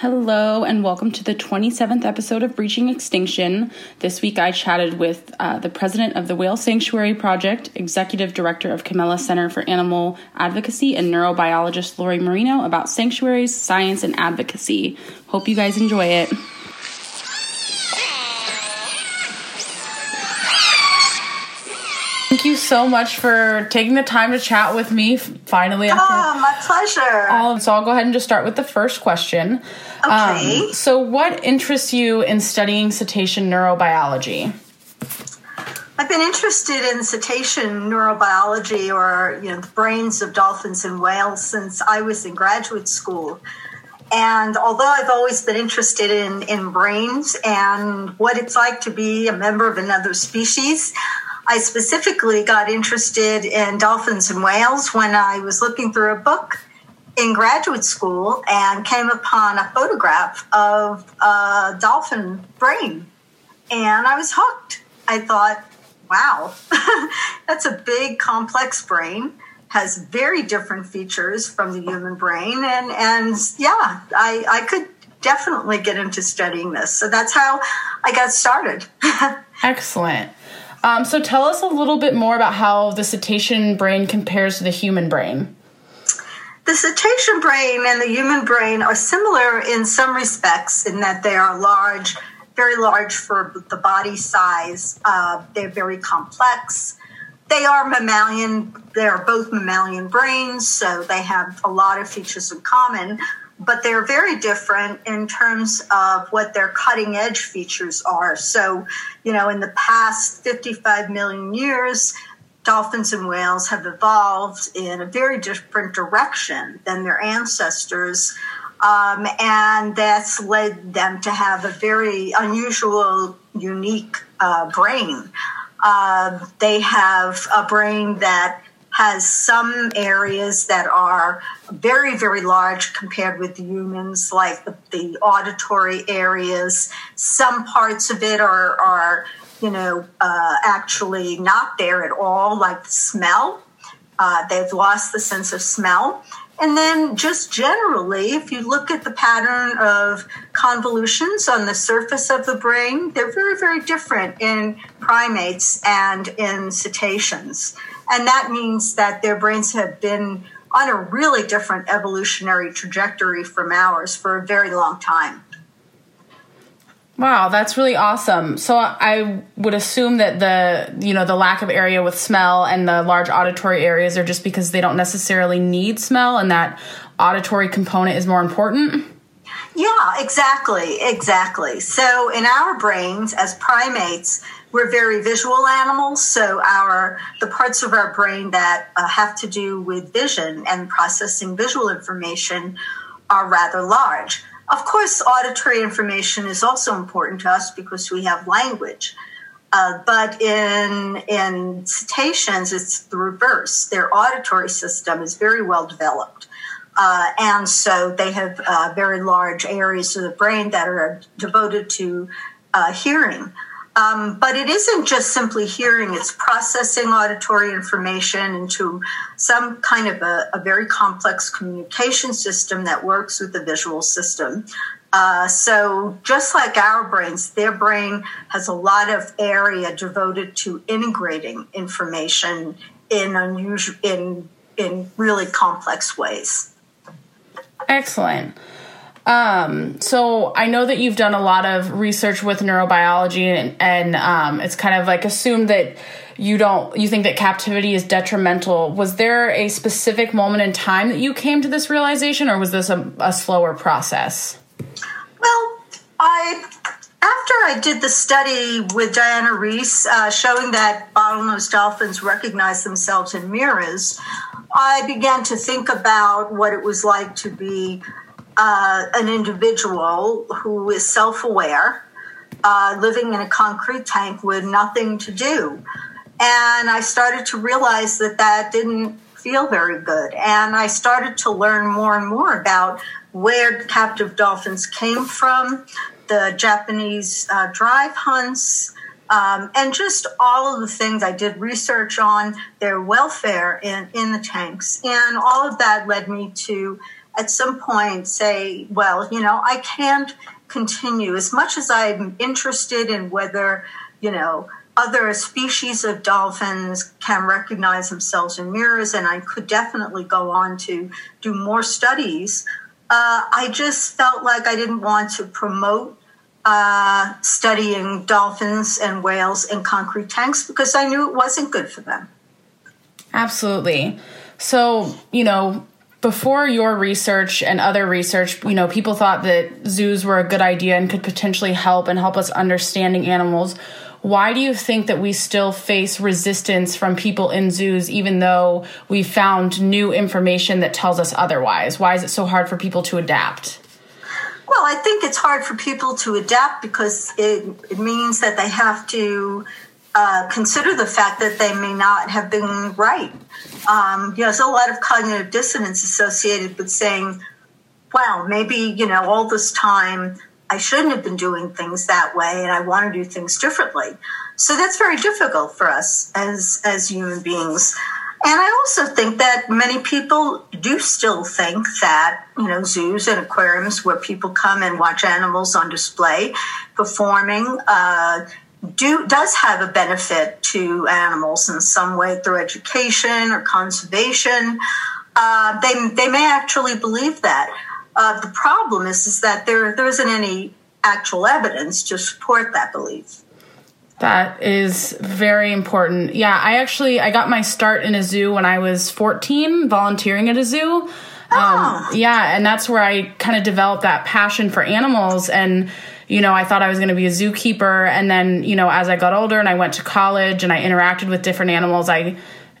Hello, and welcome to the 27th episode of Breaching Extinction. This week I chatted with uh, the president of the Whale Sanctuary Project, executive director of Kimmela Center for Animal Advocacy, and neurobiologist Lori Marino about sanctuaries, science, and advocacy. Hope you guys enjoy it. Thank you so much for taking the time to chat with me finally. After oh, my pleasure. All, so I'll go ahead and just start with the first question. Okay. Um, so, what interests you in studying cetacean neurobiology? I've been interested in cetacean neurobiology or you know the brains of dolphins and whales since I was in graduate school. And although I've always been interested in, in brains and what it's like to be a member of another species, I specifically got interested in dolphins and whales when I was looking through a book in graduate school and came upon a photograph of a dolphin brain. And I was hooked. I thought, wow, that's a big, complex brain, has very different features from the human brain. And, and yeah, I, I could definitely get into studying this. So that's how I got started. Excellent. Um, so tell us a little bit more about how the cetacean brain compares to the human brain. The cetacean brain and the human brain are similar in some respects in that they are large, very large for the body size. Uh, they're very complex. They are mammalian, they are both mammalian brains, so they have a lot of features in common, but they're very different in terms of what their cutting edge features are. So, you know, in the past 55 million years, dolphins and whales have evolved in a very different direction than their ancestors. Um, and that's led them to have a very unusual, unique uh, brain. Uh, they have a brain that has some areas that are very, very large compared with humans, like the, the auditory areas. Some parts of it are, are you know, uh, actually not there at all, like the smell. Uh, they've lost the sense of smell. And then, just generally, if you look at the pattern of convolutions on the surface of the brain, they're very, very different in primates and in cetaceans. And that means that their brains have been on a really different evolutionary trajectory from ours for a very long time. Wow, that's really awesome. So I would assume that the you know the lack of area with smell and the large auditory areas are just because they don't necessarily need smell and that auditory component is more important. Yeah, exactly, exactly. So in our brains as primates, we're very visual animals. So our the parts of our brain that uh, have to do with vision and processing visual information are rather large. Of course, auditory information is also important to us because we have language. Uh, but in in cetaceans, it's the reverse. Their auditory system is very well developed, uh, and so they have uh, very large areas of the brain that are devoted to uh, hearing. Um, but it isn't just simply hearing, it's processing auditory information into some kind of a, a very complex communication system that works with the visual system. Uh, so, just like our brains, their brain has a lot of area devoted to integrating information in unusual, in in really complex ways. Excellent. Um, so I know that you've done a lot of research with neurobiology, and, and um, it's kind of like assumed that you don't you think that captivity is detrimental. Was there a specific moment in time that you came to this realization, or was this a, a slower process? Well, I after I did the study with Diana Reiss uh, showing that bottlenose dolphins recognize themselves in mirrors, I began to think about what it was like to be uh, an individual who is self aware, uh, living in a concrete tank with nothing to do. And I started to realize that that didn't feel very good. And I started to learn more and more about where captive dolphins came from, the Japanese uh, drive hunts, um, and just all of the things I did research on their welfare in, in the tanks. And all of that led me to at some point say, well, you know, I can't continue as much as I'm interested in whether, you know, other species of dolphins can recognize themselves in mirrors, and I could definitely go on to do more studies. Uh, I just felt like I didn't want to promote uh, studying dolphins and whales in concrete tanks because I knew it wasn't good for them. Absolutely. So, you know, before your research and other research, you know, people thought that zoos were a good idea and could potentially help and help us understanding animals. Why do you think that we still face resistance from people in zoos, even though we found new information that tells us otherwise? Why is it so hard for people to adapt? Well, I think it's hard for people to adapt because it, it means that they have to uh, consider the fact that they may not have been right. Um, you know, there's a lot of cognitive dissonance associated with saying, well, maybe, you know, all this time I shouldn't have been doing things that way and I want to do things differently. So that's very difficult for us as, as human beings. And I also think that many people do still think that, you know, zoos and aquariums where people come and watch animals on display performing, uh, do does have a benefit to animals in some way through education or conservation. Uh, they they may actually believe that. Uh, the problem is is that there there isn't any actual evidence to support that belief. That is very important. Yeah, I actually I got my start in a zoo when I was 14, volunteering at a zoo. Um, oh. yeah, and that's where I kind of developed that passion for animals and you know, I thought I was going to be a zookeeper. And then, you know, as I got older and I went to college and I interacted with different animals, I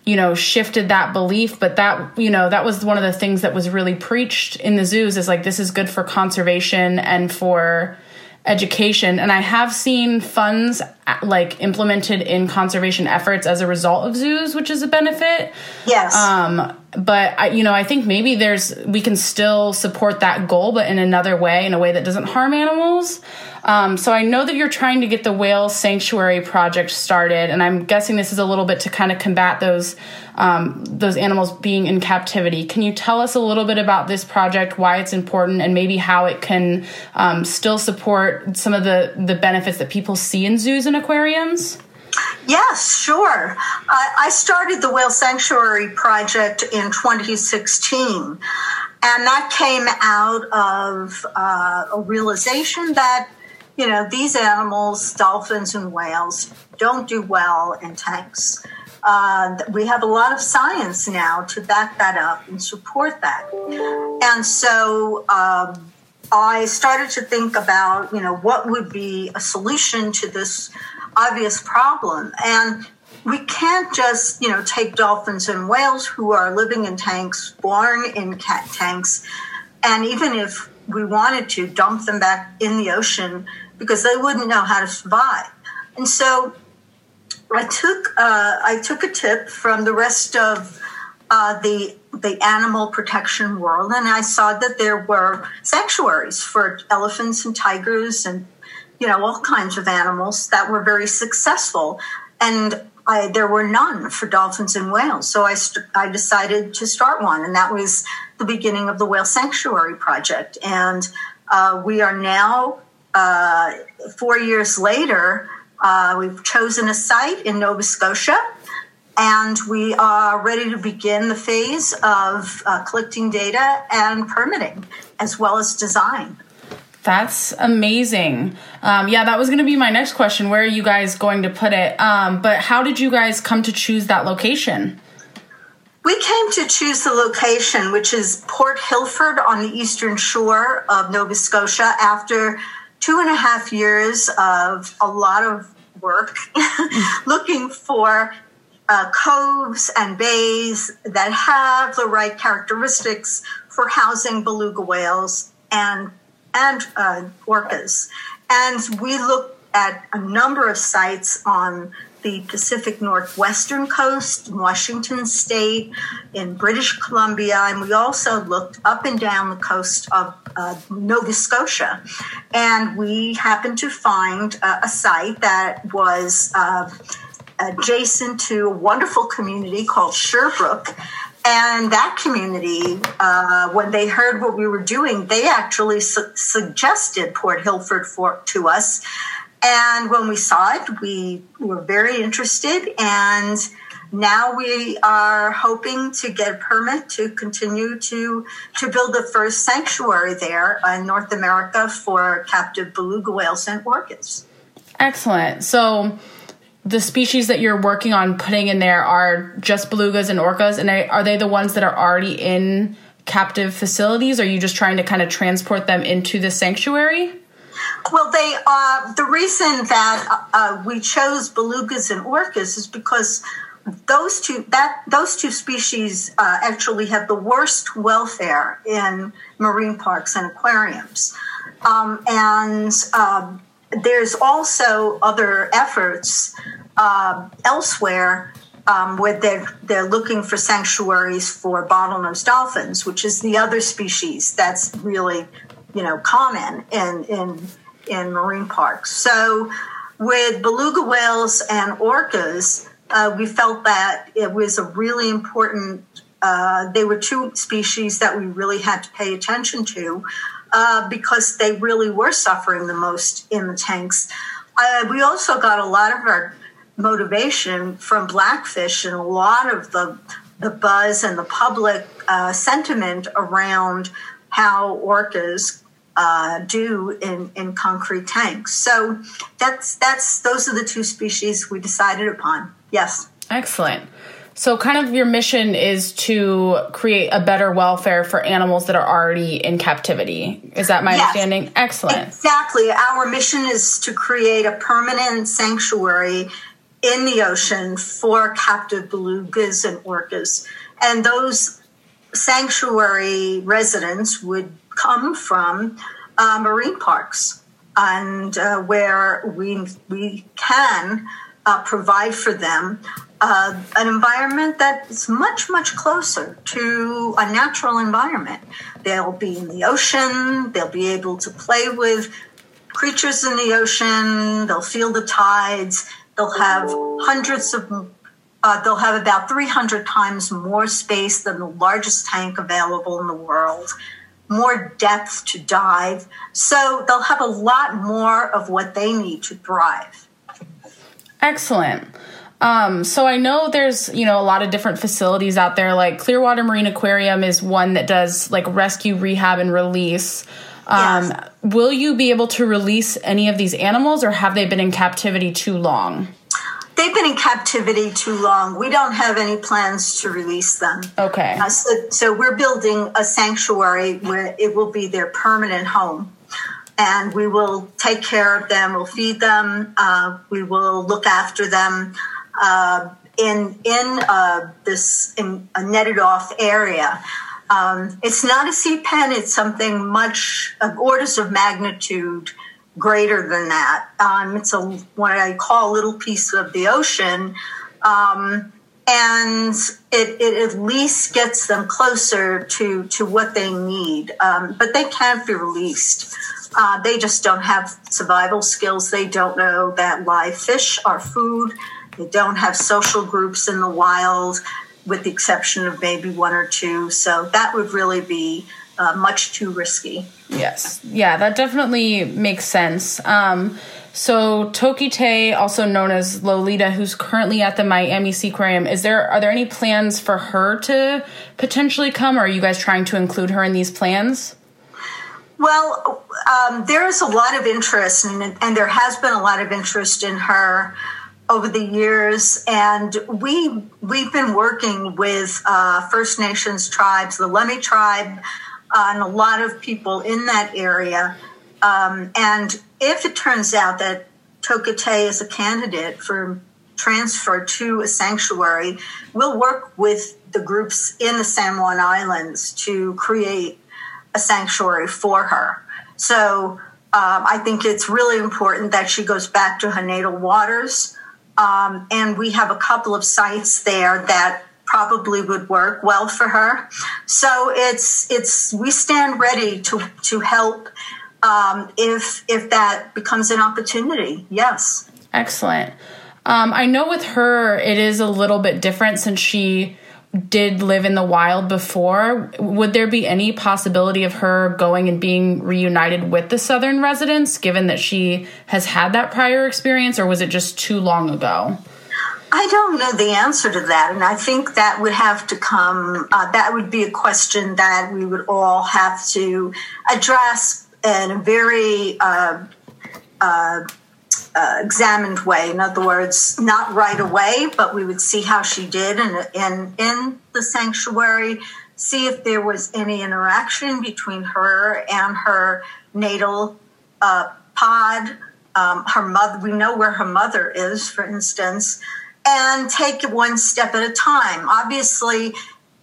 you know shifted that belief. But that you know that was one of the things that was really preached in the zoos is like this is good for conservation and for education. And i have seen funds like implemented in conservation efforts as a result of zoos which is a benefit. Yes. Um but I, you know i think maybe there's we can still support that goal but in another way in a way that doesn't harm animals. Um, so I know that you're trying to get the whale sanctuary project started, and I'm guessing this is a little bit to kind of combat those um, those animals being in captivity. Can you tell us a little bit about this project, why it's important, and maybe how it can um, still support some of the the benefits that people see in zoos and aquariums? Yes, sure. I started the Whale Sanctuary Project in 2016, and that came out of uh, a realization that you know, these animals, dolphins and whales, don't do well in tanks. Uh, we have a lot of science now to back that up and support that. And so um, I started to think about, you know, what would be a solution to this obvious problem. And we can't just, you know, take dolphins and whales who are living in tanks, born in cat tanks, and even if we wanted to dump them back in the ocean because they wouldn't know how to survive. And so I took uh, I took a tip from the rest of uh, the the animal protection world, and I saw that there were sanctuaries for elephants and tigers and you know all kinds of animals that were very successful, and I, there were none for dolphins and whales. So I st- I decided to start one, and that was the beginning of the Whale Sanctuary Project, and uh, we are now uh, four years later, uh, we've chosen a site in Nova Scotia and we are ready to begin the phase of uh, collecting data and permitting as well as design. That's amazing. Um, yeah, that was going to be my next question. Where are you guys going to put it? Um, but how did you guys come to choose that location? We came to choose the location, which is Port Hilford on the eastern shore of Nova Scotia, after two and a half years of a lot of work looking for uh, coves and bays that have the right characteristics for housing beluga whales and and uh, orcas. And we looked at a number of sites on the Pacific Northwestern coast, in Washington state, in British Columbia, and we also looked up and down the coast of uh, Nova Scotia. And we happened to find uh, a site that was uh, adjacent to a wonderful community called Sherbrooke. And that community, uh, when they heard what we were doing, they actually su- suggested Port Hilford for, to us. And when we saw it, we were very interested. And now we are hoping to get a permit to continue to to build the first sanctuary there in North America for captive beluga whales and orcas. Excellent. So the species that you're working on putting in there are just belugas and orcas, and are they the ones that are already in captive facilities? Are you just trying to kind of transport them into the sanctuary? Well, they uh, the reason that uh, we chose belugas and orcas is because those two that those two species uh, actually have the worst welfare in marine parks and aquariums, um, and um, there's also other efforts uh, elsewhere um, where they're they're looking for sanctuaries for bottlenose dolphins, which is the other species that's really you know common in in in marine parks. So with beluga whales and orcas, uh, we felt that it was a really important. Uh, they were two species that we really had to pay attention to uh, because they really were suffering the most in the tanks. Uh, we also got a lot of our motivation from Blackfish and a lot of the the buzz and the public uh, sentiment around how orcas uh, do in, in concrete tanks. So that's that's those are the two species we decided upon. Yes. Excellent. So, kind of your mission is to create a better welfare for animals that are already in captivity. Is that my yes, understanding? Excellent. Exactly. Our mission is to create a permanent sanctuary in the ocean for captive belugas and orcas. And those sanctuary residents would come from uh, marine parks and uh, where we, we can uh, provide for them uh, an environment that is much, much closer to a natural environment. They'll be in the ocean, they'll be able to play with creatures in the ocean, they'll feel the tides, they'll have hundreds of uh, they'll have about 300 times more space than the largest tank available in the world, more depth to dive. So they'll have a lot more of what they need to thrive. Excellent. Um, so I know there's you know a lot of different facilities out there. Like Clearwater Marine Aquarium is one that does like rescue, rehab, and release. Um, yes. Will you be able to release any of these animals, or have they been in captivity too long? They've been in captivity too long. We don't have any plans to release them. Okay. Uh, so, so we're building a sanctuary where it will be their permanent home and we will take care of them. We'll feed them. Uh, we will look after them uh, in in uh, this in a netted off area. Um, it's not a sea pen. It's something much of orders of magnitude greater than that. Um, it's a what I call a little piece of the ocean. Um, and it, it, at least gets them closer to, to what they need. Um, but they can't be released. Uh, they just don't have survival skills. They don't know that live fish are food. They don't have social groups in the wild, with the exception of maybe one or two. So that would really be uh, much too risky. Yes. Yeah, that definitely makes sense. Um, so Tokitae, also known as Lolita, who's currently at the Miami Seaquarium, is there are there any plans for her to potentially come, or are you guys trying to include her in these plans? Well, um, there is a lot of interest, and, and there has been a lot of interest in her over the years, and we we've been working with uh, First Nations tribes, the Lummi tribe, and a lot of people in that area. Um, and if it turns out that Tokitae is a candidate for transfer to a sanctuary, we'll work with the groups in the San Juan Islands to create a sanctuary for her. So um, I think it's really important that she goes back to her natal waters. Um, and we have a couple of sites there that probably would work well for her. So it's it's we stand ready to to help um, if if that becomes an opportunity. Yes. Excellent. Um, I know with her it is a little bit different since she did live in the wild before, would there be any possibility of her going and being reunited with the southern residents, given that she has had that prior experience, or was it just too long ago? I don't know the answer to that, and I think that would have to come. Uh, that would be a question that we would all have to address in a very uh, uh, uh, examined way. In other words, not right away, but we would see how she did in, in, in the sanctuary, see if there was any interaction between her and her natal uh, pod. Um, her mother, we know where her mother is, for instance, and take it one step at a time. Obviously,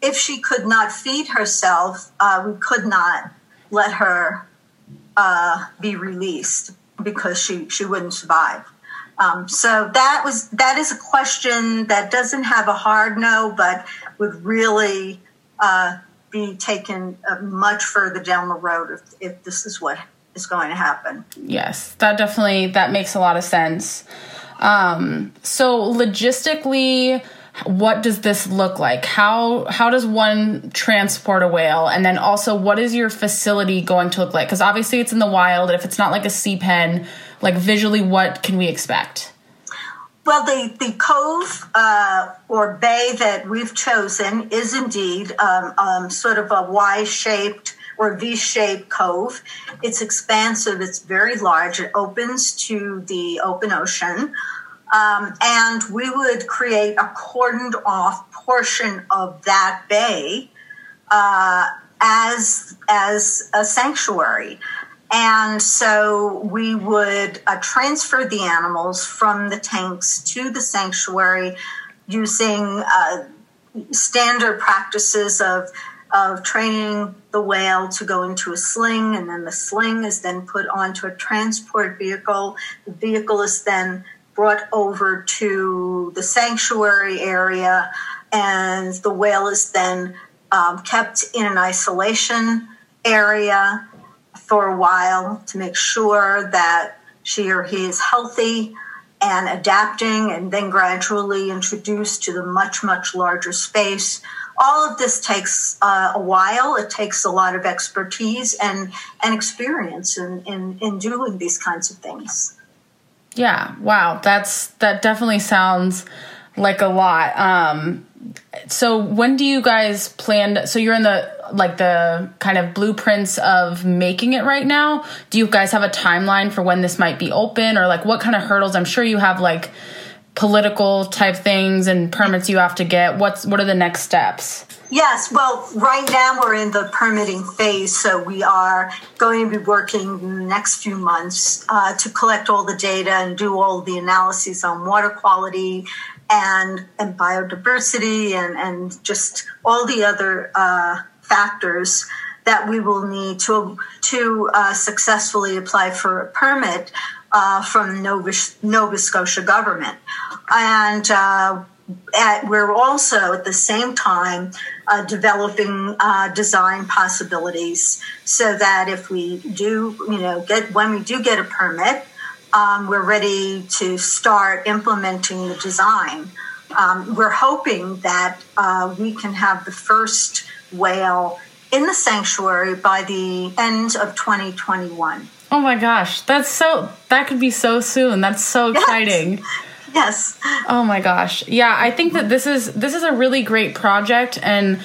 if she could not feed herself, uh, we could not let her uh, be released because she, she wouldn't survive. Um, so that was that is a question that doesn't have a hard no, but would really uh, be taken uh, much further down the road if, if this is what is going to happen. Yes, that definitely that makes a lot of sense. Um, so logistically, what does this look like? How how does one transport a whale? And then also, what is your facility going to look like? Because obviously, it's in the wild. If it's not like a sea pen, like visually, what can we expect? Well, the, the cove uh, or bay that we've chosen is indeed um, um, sort of a Y shaped or V shaped cove. It's expansive, it's very large, it opens to the open ocean. Um, and we would create a cordoned off portion of that bay uh, as as a sanctuary. And so we would uh, transfer the animals from the tanks to the sanctuary using uh, standard practices of of training the whale to go into a sling, and then the sling is then put onto a transport vehicle. The vehicle is then brought over to the sanctuary area, and the whale is then um, kept in an isolation area for a while to make sure that she or he is healthy and adapting, and then gradually introduced to the much, much larger space. All of this takes uh, a while. It takes a lot of expertise and, and experience in, in, in doing these kinds of things. Yeah. Wow. That's that definitely sounds like a lot. Um, so when do you guys plan? so you're in the like the kind of blueprints of making it right now. Do you guys have a timeline for when this might be open, or like what kind of hurdles? I'm sure you have like political type things and permits you have to get. What's what are the next steps? Yes, well, right now we're in the permitting phase, so we are going to be working the next few months uh, to collect all the data and do all the analyses on water quality and and biodiversity and and just all the other uh, factors that we will need to to uh, successfully apply for a permit uh, from Nova, Nova Scotia government, and uh, at, we're also at the same time uh, developing uh, design possibilities so that if we do, you know, get when we do get a permit, um, we're ready to start implementing the design. Um, we're hoping that uh, we can have the first whale in the sanctuary by the end of 2021. Oh my gosh, that's so that could be so soon. That's so exciting. Yes. Oh my gosh. Yeah, I think that this is this is a really great project and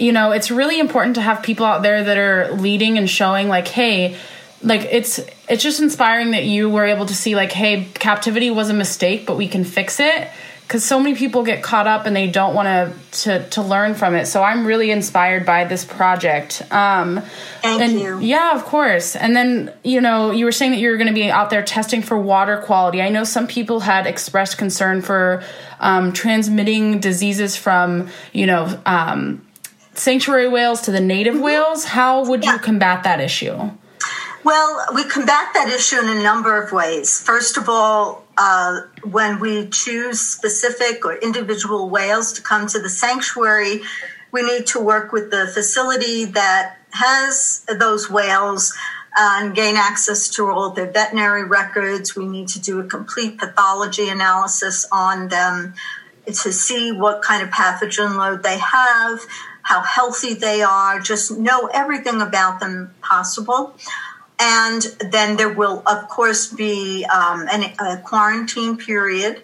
you know, it's really important to have people out there that are leading and showing like, hey, like it's it's just inspiring that you were able to see like, hey, captivity was a mistake, but we can fix it because so many people get caught up and they don't want to to learn from it. So I'm really inspired by this project. Um, Thank and you. Yeah, of course. And then you know you were saying that you were going to be out there testing for water quality. I know some people had expressed concern for um, transmitting diseases from you know um, sanctuary whales to the native mm-hmm. whales. How would yeah. you combat that issue? Well, we combat that issue in a number of ways. First of all, uh, when we choose specific or individual whales to come to the sanctuary, we need to work with the facility that has those whales and gain access to all their veterinary records. We need to do a complete pathology analysis on them. to see what kind of pathogen load they have, how healthy they are, just know everything about them possible. And then there will, of course, be um, an, a quarantine period.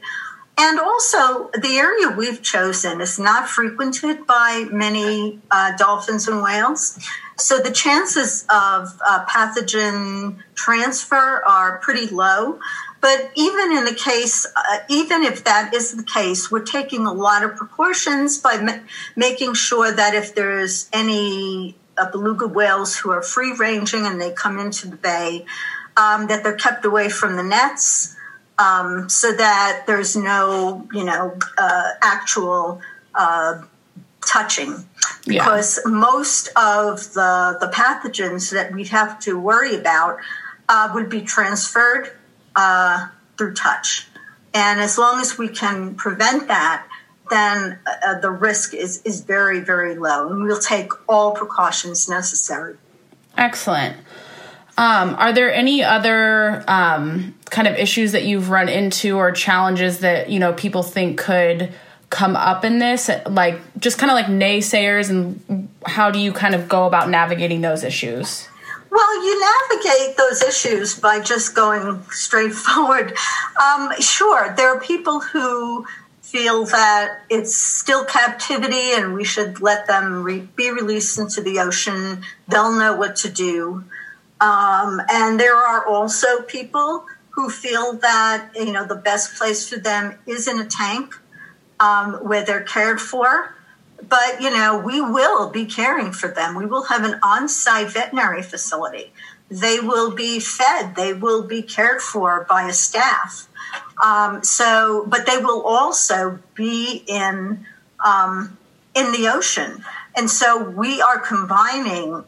And also, the area we've chosen is not frequented by many uh, dolphins and whales. So the chances of uh, pathogen transfer are pretty low. But even in the case, uh, even if that is the case, we're taking a lot of precautions by ma- making sure that if there's any uh, beluga whales who are free ranging and they come into the bay, um, that they're kept away from the nets um, so that there's no, you know, uh, actual uh, touching. Because yeah. most of the, the pathogens that we'd have to worry about uh, would be transferred uh, through touch. And as long as we can prevent that, then uh, the risk is, is very, very low. And we'll take all precautions necessary. Excellent. Um, are there any other um, kind of issues that you've run into or challenges that you know people think could come up in this? Like just kind of like naysayers, and how do you kind of go about navigating those issues? Well, you navigate those issues by just going straight forward. Um, sure, there are people who feel that it's still captivity and we should let them re- be released into the ocean. They'll know what to do. Um, and there are also people who feel that you know the best place for them is in a tank um, where they're cared for. But you know we will be caring for them. We will have an on-site veterinary facility. They will be fed. They will be cared for by a staff. Um, so, but they will also be in um, in the ocean, and so we are combining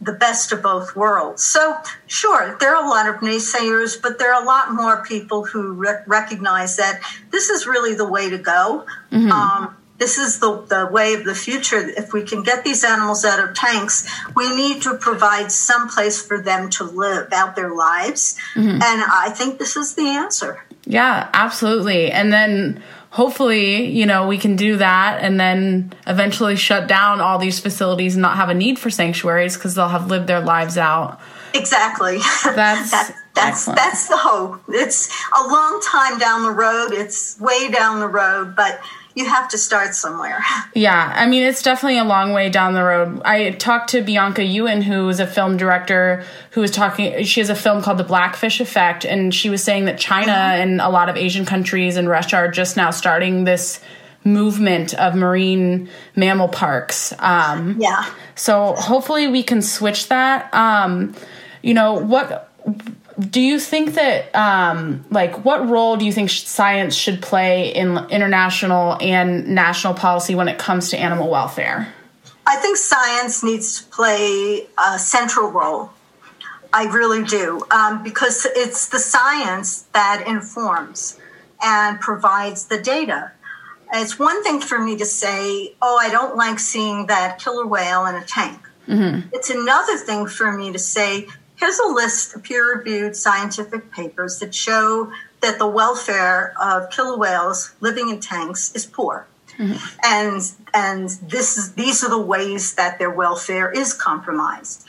the best of both worlds. So, sure, there are a lot of naysayers, but there are a lot more people who re- recognize that this is really the way to go. Mm-hmm. Um, this is the, the way of the future. If we can get these animals out of tanks, we need to provide some place for them to live out their lives. Mm-hmm. And I think this is the answer. Yeah, absolutely. And then hopefully, you know, we can do that and then eventually shut down all these facilities and not have a need for sanctuaries because they'll have lived their lives out. Exactly. That's that, that's that's the hope. It's a long time down the road. It's way down the road, but you have to start somewhere. Yeah, I mean, it's definitely a long way down the road. I talked to Bianca Ewan, who is a film director, who was talking. She has a film called The Blackfish Effect, and she was saying that China mm-hmm. and a lot of Asian countries and Russia are just now starting this movement of marine mammal parks. Um, yeah. So hopefully we can switch that. Um, you know what? Do you think that um, like what role do you think science should play in international and national policy when it comes to animal welfare? I think science needs to play a central role. I really do um, because it's the science that informs and provides the data. It's one thing for me to say oh i don't like seeing that killer whale in a tank. Mm-hmm. it's another thing for me to say Here's a list of peer reviewed scientific papers that show that the welfare of killer whales living in tanks is poor. Mm-hmm. And and this is these are the ways that their welfare is compromised.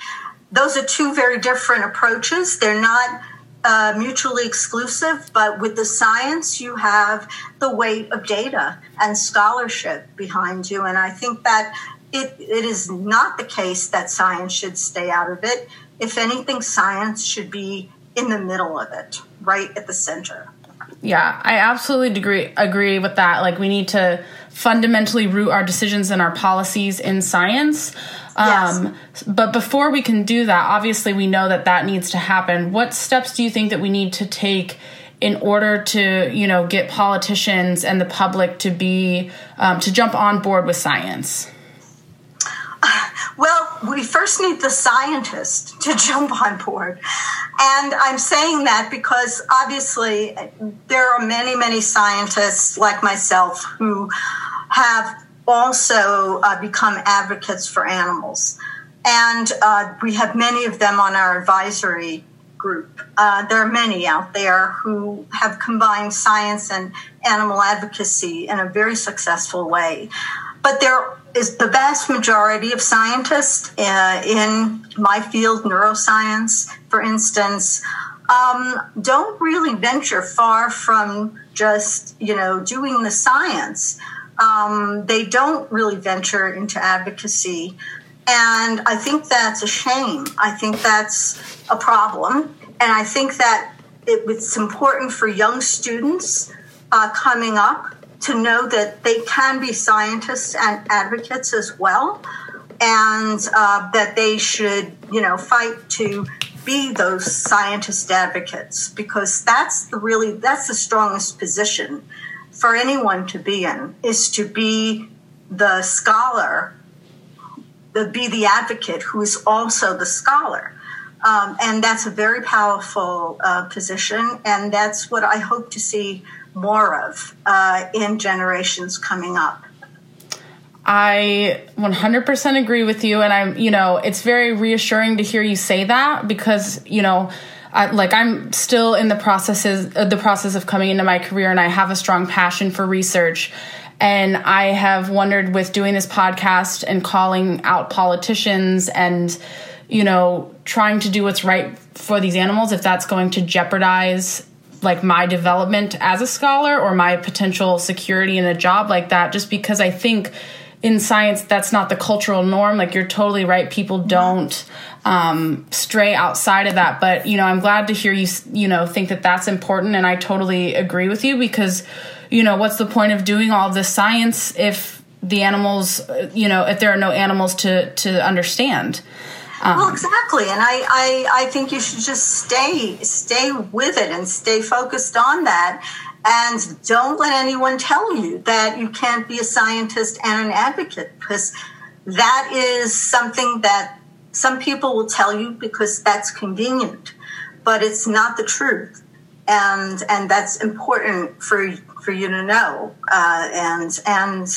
Those are two very different approaches. They're not uh, mutually exclusive, but with the science, you have the weight of data and scholarship behind you. And I think that it, it is not the case that science should stay out of it if anything, science should be in the middle of it, right at the center. Yeah, I absolutely agree agree with that. Like we need to fundamentally root our decisions and our policies in science. Um, yes. But before we can do that, obviously we know that that needs to happen. What steps do you think that we need to take in order to, you know, get politicians and the public to be um, to jump on board with science? Well, we first need the scientist to jump on board. And I'm saying that because obviously there are many, many scientists like myself who have also uh, become advocates for animals. And uh, we have many of them on our advisory group. Uh, there are many out there who have combined science and animal advocacy in a very successful way. But there is the vast majority of scientists uh, in my field, neuroscience, for instance, um, don't really venture far from just you know doing the science. Um, they don't really venture into advocacy, and I think that's a shame. I think that's a problem, and I think that it, it's important for young students uh, coming up to know that they can be scientists and advocates as well, and uh, that they should, you know, fight to be those scientist advocates because that's the really that's the strongest position for anyone to be in is to be the scholar, the be the advocate who is also the scholar. Um, and that's a very powerful uh, position, and that's what I hope to see more of uh, in generations coming up. I 100% agree with you. And I'm, you know, it's very reassuring to hear you say that because, you know, I, like I'm still in the processes, uh, the process of coming into my career and I have a strong passion for research. And I have wondered with doing this podcast and calling out politicians and, you know, trying to do what's right for these animals, if that's going to jeopardize like my development as a scholar or my potential security in a job like that, just because I think in science that's not the cultural norm. Like you're totally right. People don't um, stray outside of that. But you know i'm glad to hear you you know think that that's important and i totally agree with you because you know what's the point of doing all this science if the animals you know if there are no animals to to understand um, well, exactly, and I, I, I think you should just stay, stay with it, and stay focused on that, and don't let anyone tell you that you can't be a scientist and an advocate because that is something that some people will tell you because that's convenient, but it's not the truth. And, and that's important for, for you to know. Uh, and, and,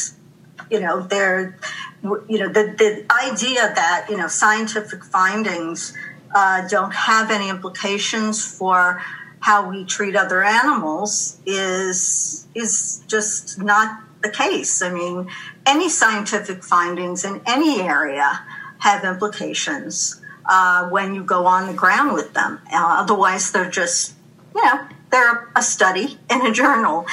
you know, there, you know, the, the idea that, you know, scientific findings uh, don't have any implications for how we treat other animals is is just not the case. I mean, any scientific findings in any area have implications uh, when you go on the ground with them. Uh, otherwise, they're just you know they're a study in a journal.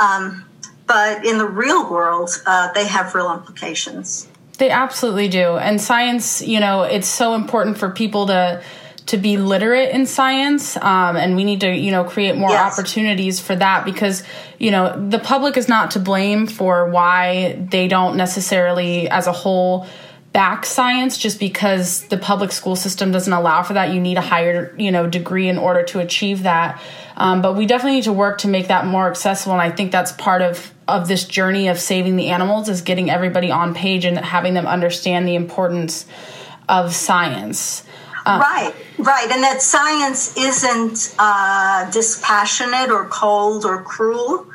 Um, but in the real world, uh, they have real implications. They absolutely do. And science, you know, it's so important for people to to be literate in science um, and we need to you know create more yes. opportunities for that because you know the public is not to blame for why they don't necessarily as a whole back science just because the public school system doesn't allow for that you need a higher you know degree in order to achieve that um, but we definitely need to work to make that more accessible and i think that's part of of this journey of saving the animals is getting everybody on page and having them understand the importance of science uh, right, right. And that science isn't uh, dispassionate or cold or cruel.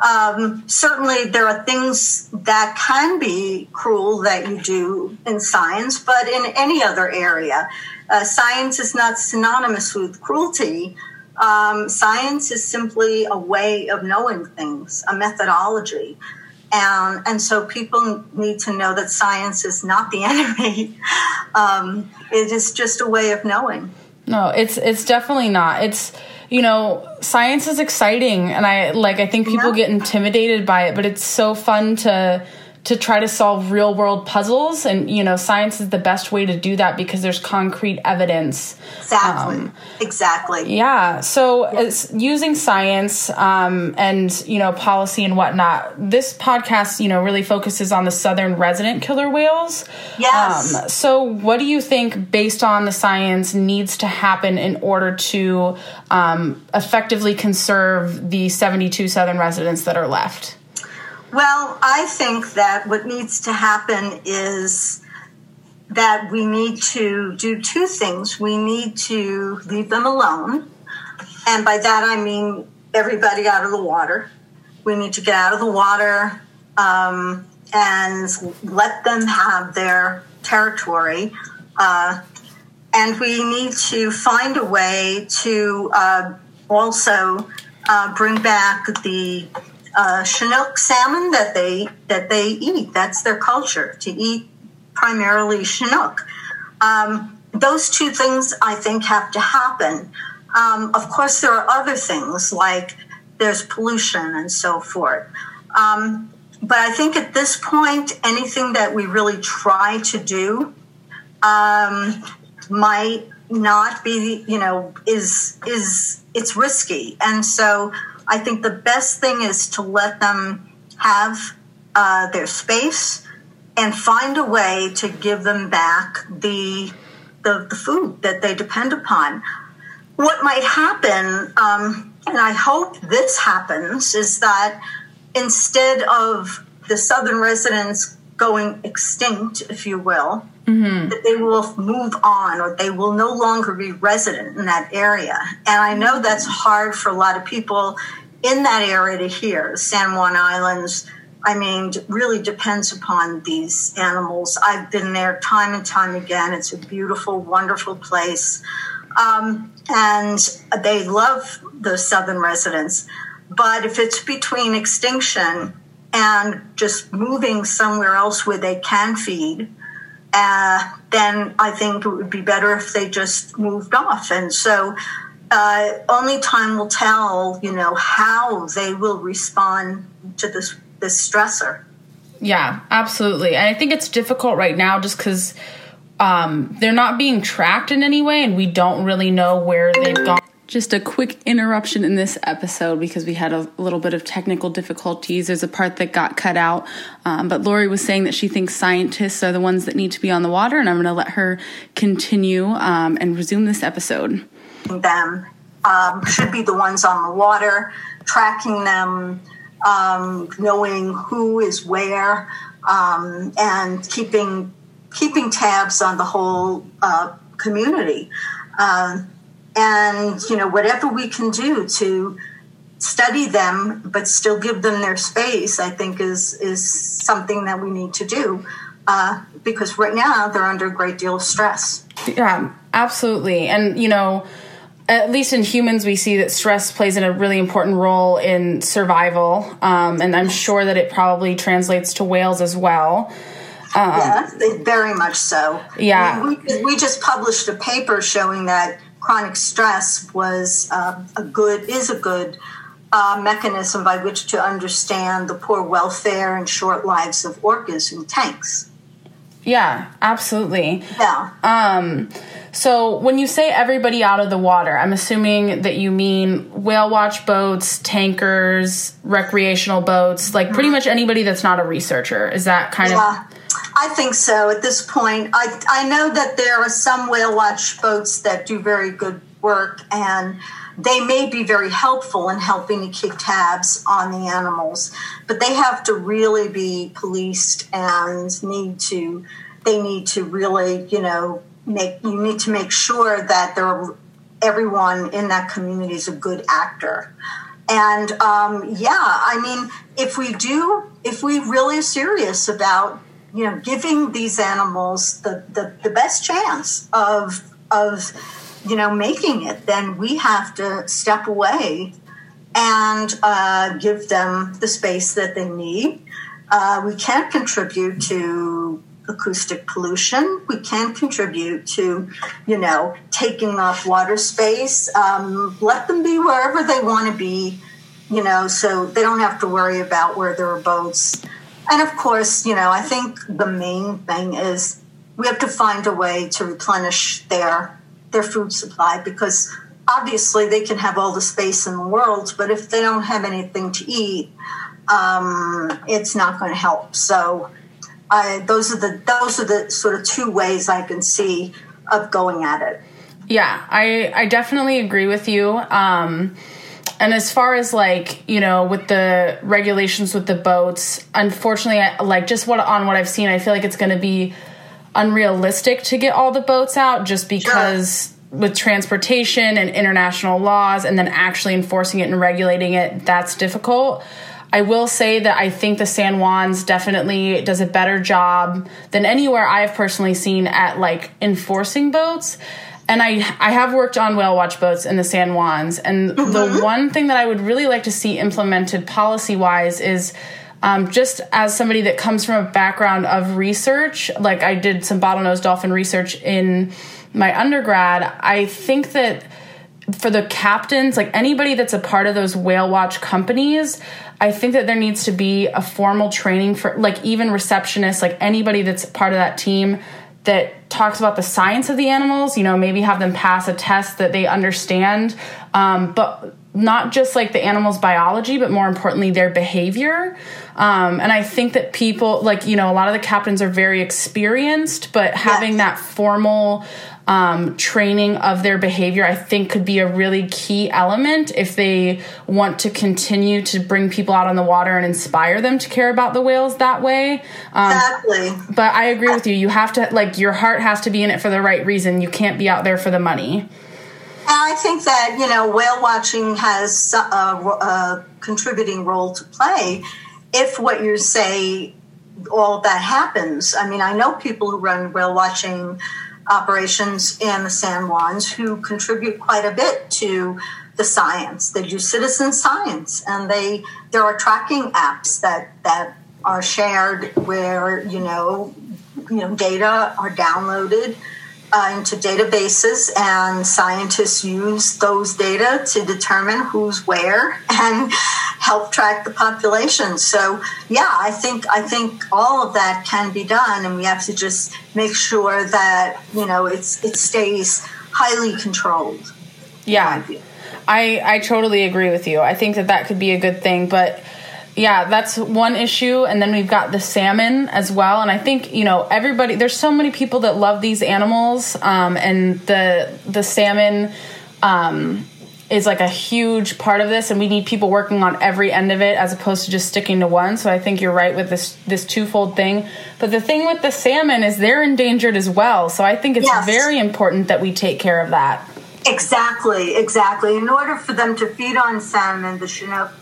Um, certainly, there are things that can be cruel that you do in science, but in any other area, uh, science is not synonymous with cruelty. Um, science is simply a way of knowing things, a methodology. And, and so people need to know that science is not the enemy. Um, it is just a way of knowing. No, it's it's definitely not. It's you know, science is exciting and I like I think people yeah. get intimidated by it, but it's so fun to to try to solve real world puzzles and you know science is the best way to do that because there's concrete evidence. Exactly. Um, exactly. Yeah. So yes. using science um, and you know policy and whatnot. This podcast you know really focuses on the southern resident killer whales. Yes. Um, so what do you think based on the science needs to happen in order to um, effectively conserve the 72 southern residents that are left well, I think that what needs to happen is that we need to do two things. We need to leave them alone. And by that, I mean everybody out of the water. We need to get out of the water um, and let them have their territory. Uh, and we need to find a way to uh, also uh, bring back the uh, Chinook salmon that they that they eat. That's their culture to eat primarily Chinook. Um, those two things I think have to happen. Um, of course, there are other things like there's pollution and so forth. Um, but I think at this point, anything that we really try to do um, might not be, you know, is is it's risky, and so I think the best thing is to let them have uh, their space and find a way to give them back the, the, the food that they depend upon. What might happen, um, and I hope this happens, is that instead of the southern residents going extinct, if you will, mm-hmm. that they will move on or they will no longer be resident in that area. And I know that's hard for a lot of people in that area to hear. San Juan Islands, I mean, really depends upon these animals. I've been there time and time again. It's a beautiful, wonderful place. Um, and they love the southern residents. But if it's between extinction and just moving somewhere else where they can feed, uh, then I think it would be better if they just moved off. And so uh, only time will tell, you know, how they will respond to this this stressor. Yeah, absolutely. And I think it's difficult right now just because um, they're not being tracked in any way, and we don't really know where they've gone. Just a quick interruption in this episode because we had a little bit of technical difficulties. There's a part that got cut out, um, but Lori was saying that she thinks scientists are the ones that need to be on the water, and I'm going to let her continue um, and resume this episode them um, should be the ones on the water, tracking them, um, knowing who is where, um, and keeping keeping tabs on the whole uh, community. Um, and you know whatever we can do to study them but still give them their space i think is is something that we need to do. Uh, because right now they're under a great deal of stress. Yeah absolutely. And you know at least in humans, we see that stress plays in a really important role in survival, um, and I'm sure that it probably translates to whales as well. Um, yeah, very much so. Yeah, we, we, just published a paper showing that chronic stress was uh, a good is a good uh, mechanism by which to understand the poor welfare and short lives of orcas in tanks. Yeah, absolutely. Yeah. Um, so when you say everybody out of the water, I'm assuming that you mean whale watch boats, tankers, recreational boats, like pretty much anybody that's not a researcher. Is that kind yeah, of? I think so. At this point, I I know that there are some whale watch boats that do very good work and they may be very helpful in helping to keep tabs on the animals, but they have to really be policed and need to they need to really, you know, make you need to make sure that there everyone in that community is a good actor. And um, yeah, I mean, if we do, if we really serious about you know giving these animals the, the, the best chance of of you know making it, then we have to step away and uh, give them the space that they need. Uh, we can't contribute to acoustic pollution. We can contribute to, you know, taking up water space. Um, let them be wherever they want to be, you know, so they don't have to worry about where there are boats. And of course, you know, I think the main thing is we have to find a way to replenish their their food supply because obviously they can have all the space in the world, but if they don't have anything to eat, um, it's not going to help. So I, those are the those are the sort of two ways I can see of going at it. Yeah, I I definitely agree with you. Um, and as far as like you know with the regulations with the boats, unfortunately, I, like just what on what I've seen, I feel like it's going to be unrealistic to get all the boats out just because. Sure. With transportation and international laws, and then actually enforcing it and regulating it, that's difficult. I will say that I think the San Juans definitely does a better job than anywhere I've personally seen at like enforcing boats. And I I have worked on whale watch boats in the San Juans, and mm-hmm. the one thing that I would really like to see implemented policy wise is. Um, just as somebody that comes from a background of research, like I did some bottlenose dolphin research in my undergrad, I think that for the captains, like anybody that's a part of those whale watch companies, I think that there needs to be a formal training for like even receptionists, like anybody that's part of that team that talks about the science of the animals, you know, maybe have them pass a test that they understand. Um, but not just like the animal's biology, but more importantly, their behavior. Um, and I think that people, like, you know, a lot of the captains are very experienced, but having yes. that formal um, training of their behavior, I think could be a really key element if they want to continue to bring people out on the water and inspire them to care about the whales that way. Um, exactly. But I agree with you. You have to, like, your heart has to be in it for the right reason. You can't be out there for the money. I think that, you know, whale watching has a, a contributing role to play if what you say all that happens. I mean, I know people who run whale watching operations in the San Juans who contribute quite a bit to the science. They do citizen science, and they there are tracking apps that that are shared where you know you know data are downloaded uh, into databases, and scientists use those data to determine who's where and help track the population. So, yeah, I think I think all of that can be done, and we have to just make sure that you know it's it stays highly controlled. Yeah, I I totally agree with you. I think that that could be a good thing, but yeah, that's one issue. And then we've got the salmon as well. And I think, you know, everybody, there's so many people that love these animals. Um, and the, the salmon, um, is like a huge part of this and we need people working on every end of it as opposed to just sticking to one so i think you're right with this this twofold thing but the thing with the salmon is they're endangered as well so i think it's yes. very important that we take care of that exactly exactly in order for them to feed on salmon the chinook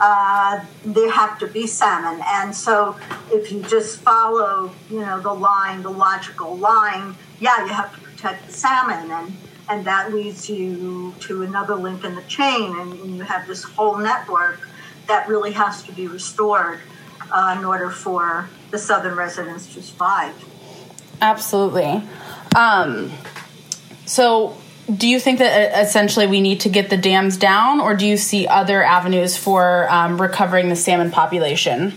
uh, there have to be salmon. And so if you just follow, you know, the line, the logical line, yeah, you have to protect the salmon. And, and that leads you to another link in the chain. And, and you have this whole network that really has to be restored uh, in order for the southern residents to survive. Absolutely. Um, so do you think that uh, essentially we need to get the dams down, or do you see other avenues for um, recovering the salmon population?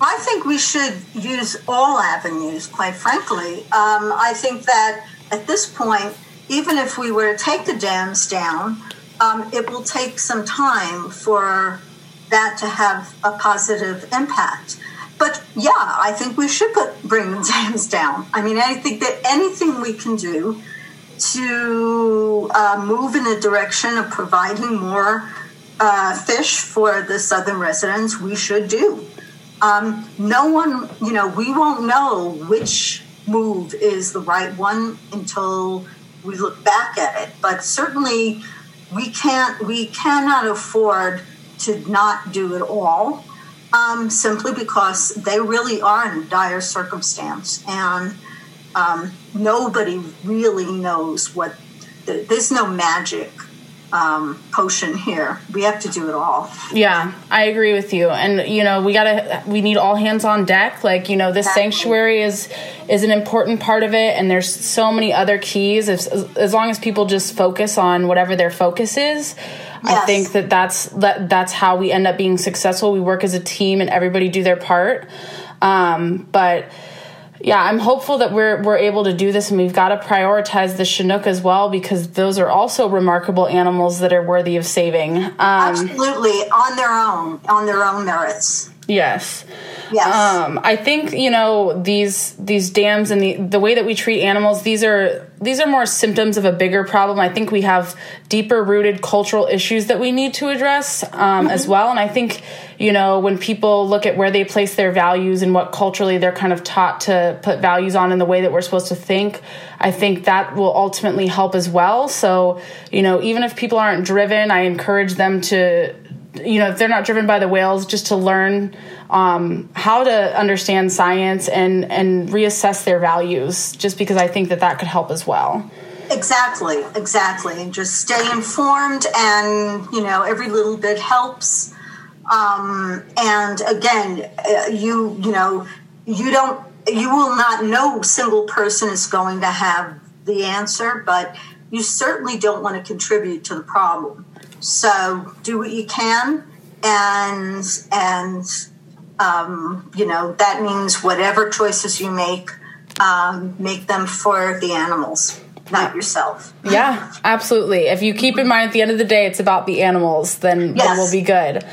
I think we should use all avenues, quite frankly. Um, I think that at this point, even if we were to take the dams down, um, it will take some time for that to have a positive impact. But yeah, I think we should put, bring the dams down. I mean, I think that anything we can do to uh, move in the direction of providing more uh, fish for the southern residents, we should do. Um, no one, you know, we won't know which move is the right one until we look back at it. But certainly, we can't, we cannot afford to not do it all, um, simply because they really are in dire circumstance and um, nobody really knows what. There's no magic um, potion here. We have to do it all. Yeah, I agree with you. And you know, we gotta, we need all hands on deck. Like you know, this exactly. sanctuary is is an important part of it, and there's so many other keys. As as long as people just focus on whatever their focus is. Yes. I think that that's that that's how we end up being successful. We work as a team, and everybody do their part. Um, but yeah, I'm hopeful that we're we're able to do this, and we've got to prioritize the Chinook as well because those are also remarkable animals that are worthy of saving. Um, Absolutely, on their own, on their own merits. Yes. Yes. Um, I think you know these these dams and the the way that we treat animals. These are these are more symptoms of a bigger problem. I think we have deeper rooted cultural issues that we need to address um, mm-hmm. as well. And I think you know when people look at where they place their values and what culturally they're kind of taught to put values on in the way that we're supposed to think, I think that will ultimately help as well. So you know even if people aren't driven, I encourage them to you know if they're not driven by the whales just to learn um, how to understand science and and reassess their values just because i think that that could help as well. Exactly exactly. And just stay informed and you know every little bit helps. Um, and again uh, you you know you don't you will not no single person is going to have the answer but you certainly don't want to contribute to the problem so do what you can, and and um, you know that means whatever choices you make, um, make them for the animals, not yourself. Yeah, absolutely. If you keep in mind at the end of the day, it's about the animals, then, yes. then we'll be good.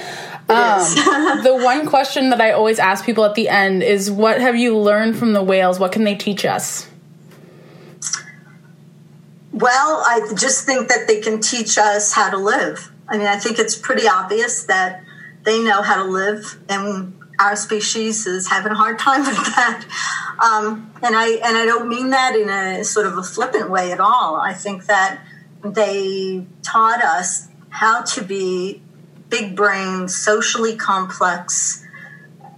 Um, the one question that I always ask people at the end is, "What have you learned from the whales? What can they teach us?" Well, I just think that they can teach us how to live. I mean, I think it's pretty obvious that they know how to live, and our species is having a hard time with that. Um, and I and I don't mean that in a sort of a flippant way at all. I think that they taught us how to be big brain, socially complex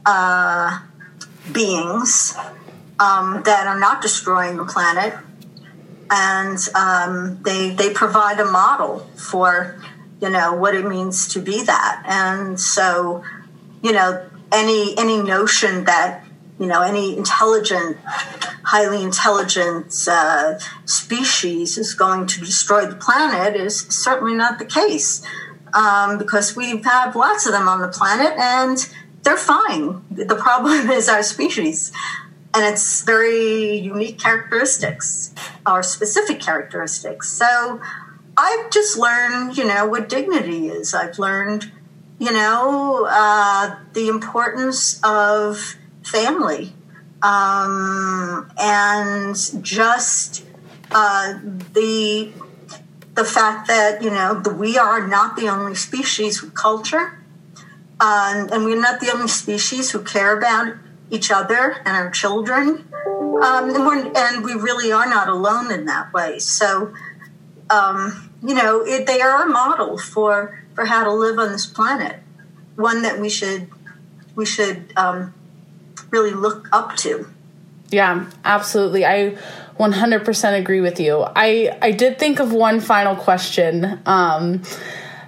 uh, beings um, that are not destroying the planet and um, they they provide a model for you know what it means to be that. And so you know any any notion that you know any intelligent highly intelligent uh, species is going to destroy the planet is certainly not the case. Um, because we have lots of them on the planet and they're fine. The problem is our species and it's very unique characteristics or specific characteristics. So I've just learned, you know, what dignity is. I've learned, you know, uh, the importance of family um, and just uh, the the fact that you know the, we are not the only species with culture, uh, and we're not the only species who care about each other and our children. Um, and, and, we really are not alone in that way. So, um, you know, it, they are a model for, for how to live on this planet, one that we should we should um, really look up to. Yeah, absolutely. I 100% agree with you. I I did think of one final question. Um,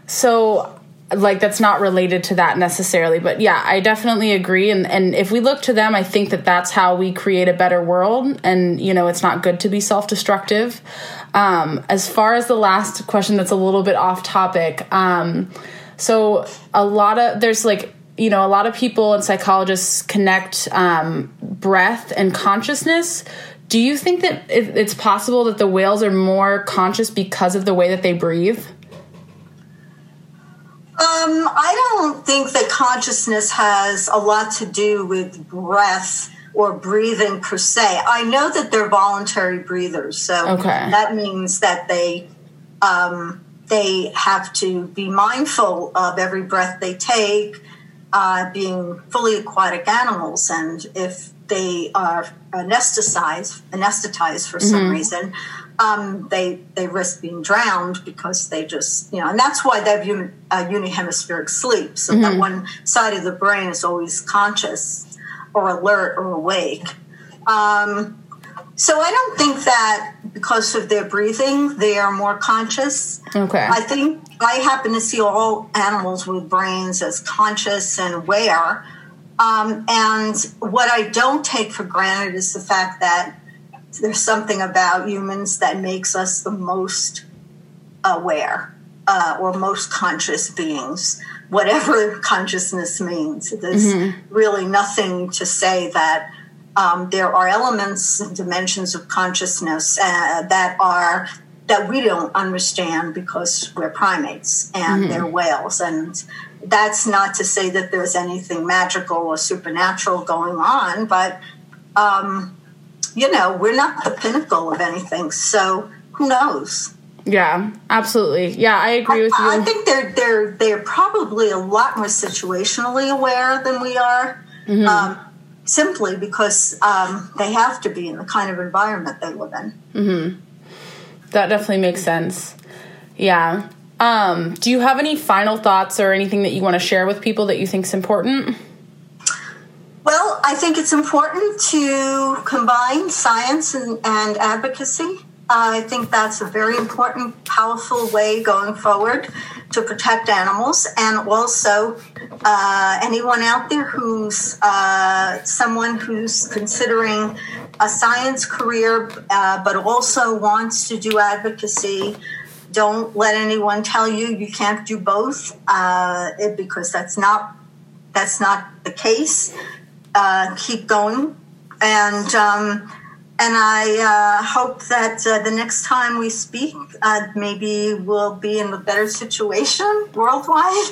so like that's not related to that necessarily but yeah i definitely agree. And and if we look to them i think that that's how we create a better world. And you know it's not good to be self-destructive. Um, as far as the last question that's a little bit off topic um, so a lot of there's like you know a lot of people and psychologists connect um, breath and consciousness. Do you think that it's possible that the whales are more conscious because of the way that they breathe um, I don't think that consciousness has a lot to do with breath or breathing per se. I know that they're voluntary breathers, so okay. that means that they um, they have to be mindful of every breath they take, uh, being fully aquatic animals, and if they are anesthetized, anesthetized for some mm-hmm. reason, um, they they risk being drowned because they just you know, and that's why they have human, uh, unihemispheric sleep. So mm-hmm. that one side of the brain is always conscious or alert or awake. Um, so I don't think that because of their breathing they are more conscious. Okay. I think I happen to see all animals with brains as conscious and aware. Um, and what I don't take for granted is the fact that there's something about humans that makes us the most aware uh, or most conscious beings, whatever consciousness means. There's mm-hmm. really nothing to say that um, there are elements and dimensions of consciousness uh, that are that we don't understand because we're primates and mm-hmm. they're whales and that's not to say that there's anything magical or supernatural going on but um, you know, we're not the pinnacle of anything. So who knows? Yeah, absolutely. Yeah, I agree I, with you. I think they're they're they're probably a lot more situationally aware than we are, mm-hmm. um, simply because um, they have to be in the kind of environment they live in. Mm-hmm. That definitely makes sense. Yeah. Um, do you have any final thoughts or anything that you want to share with people that you think is important? Well, I think it's important to combine science and, and advocacy. I think that's a very important, powerful way going forward to protect animals. And also, uh, anyone out there who's uh, someone who's considering a science career uh, but also wants to do advocacy, don't let anyone tell you you can't do both uh, because that's not that's not the case. Uh, keep going, and um, and I uh, hope that uh, the next time we speak, uh, maybe we'll be in a better situation worldwide,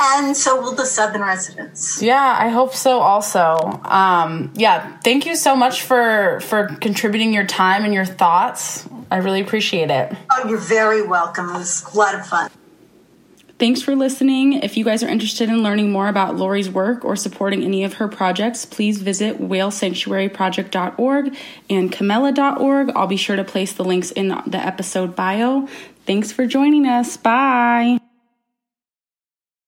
and so will the Southern residents. Yeah, I hope so. Also, um, yeah, thank you so much for for contributing your time and your thoughts. I really appreciate it. Oh, you're very welcome. It was a lot of fun. Thanks for listening. If you guys are interested in learning more about Lori's work or supporting any of her projects, please visit whalesanctuaryproject.org and kimmela.org. I'll be sure to place the links in the episode bio. Thanks for joining us. Bye.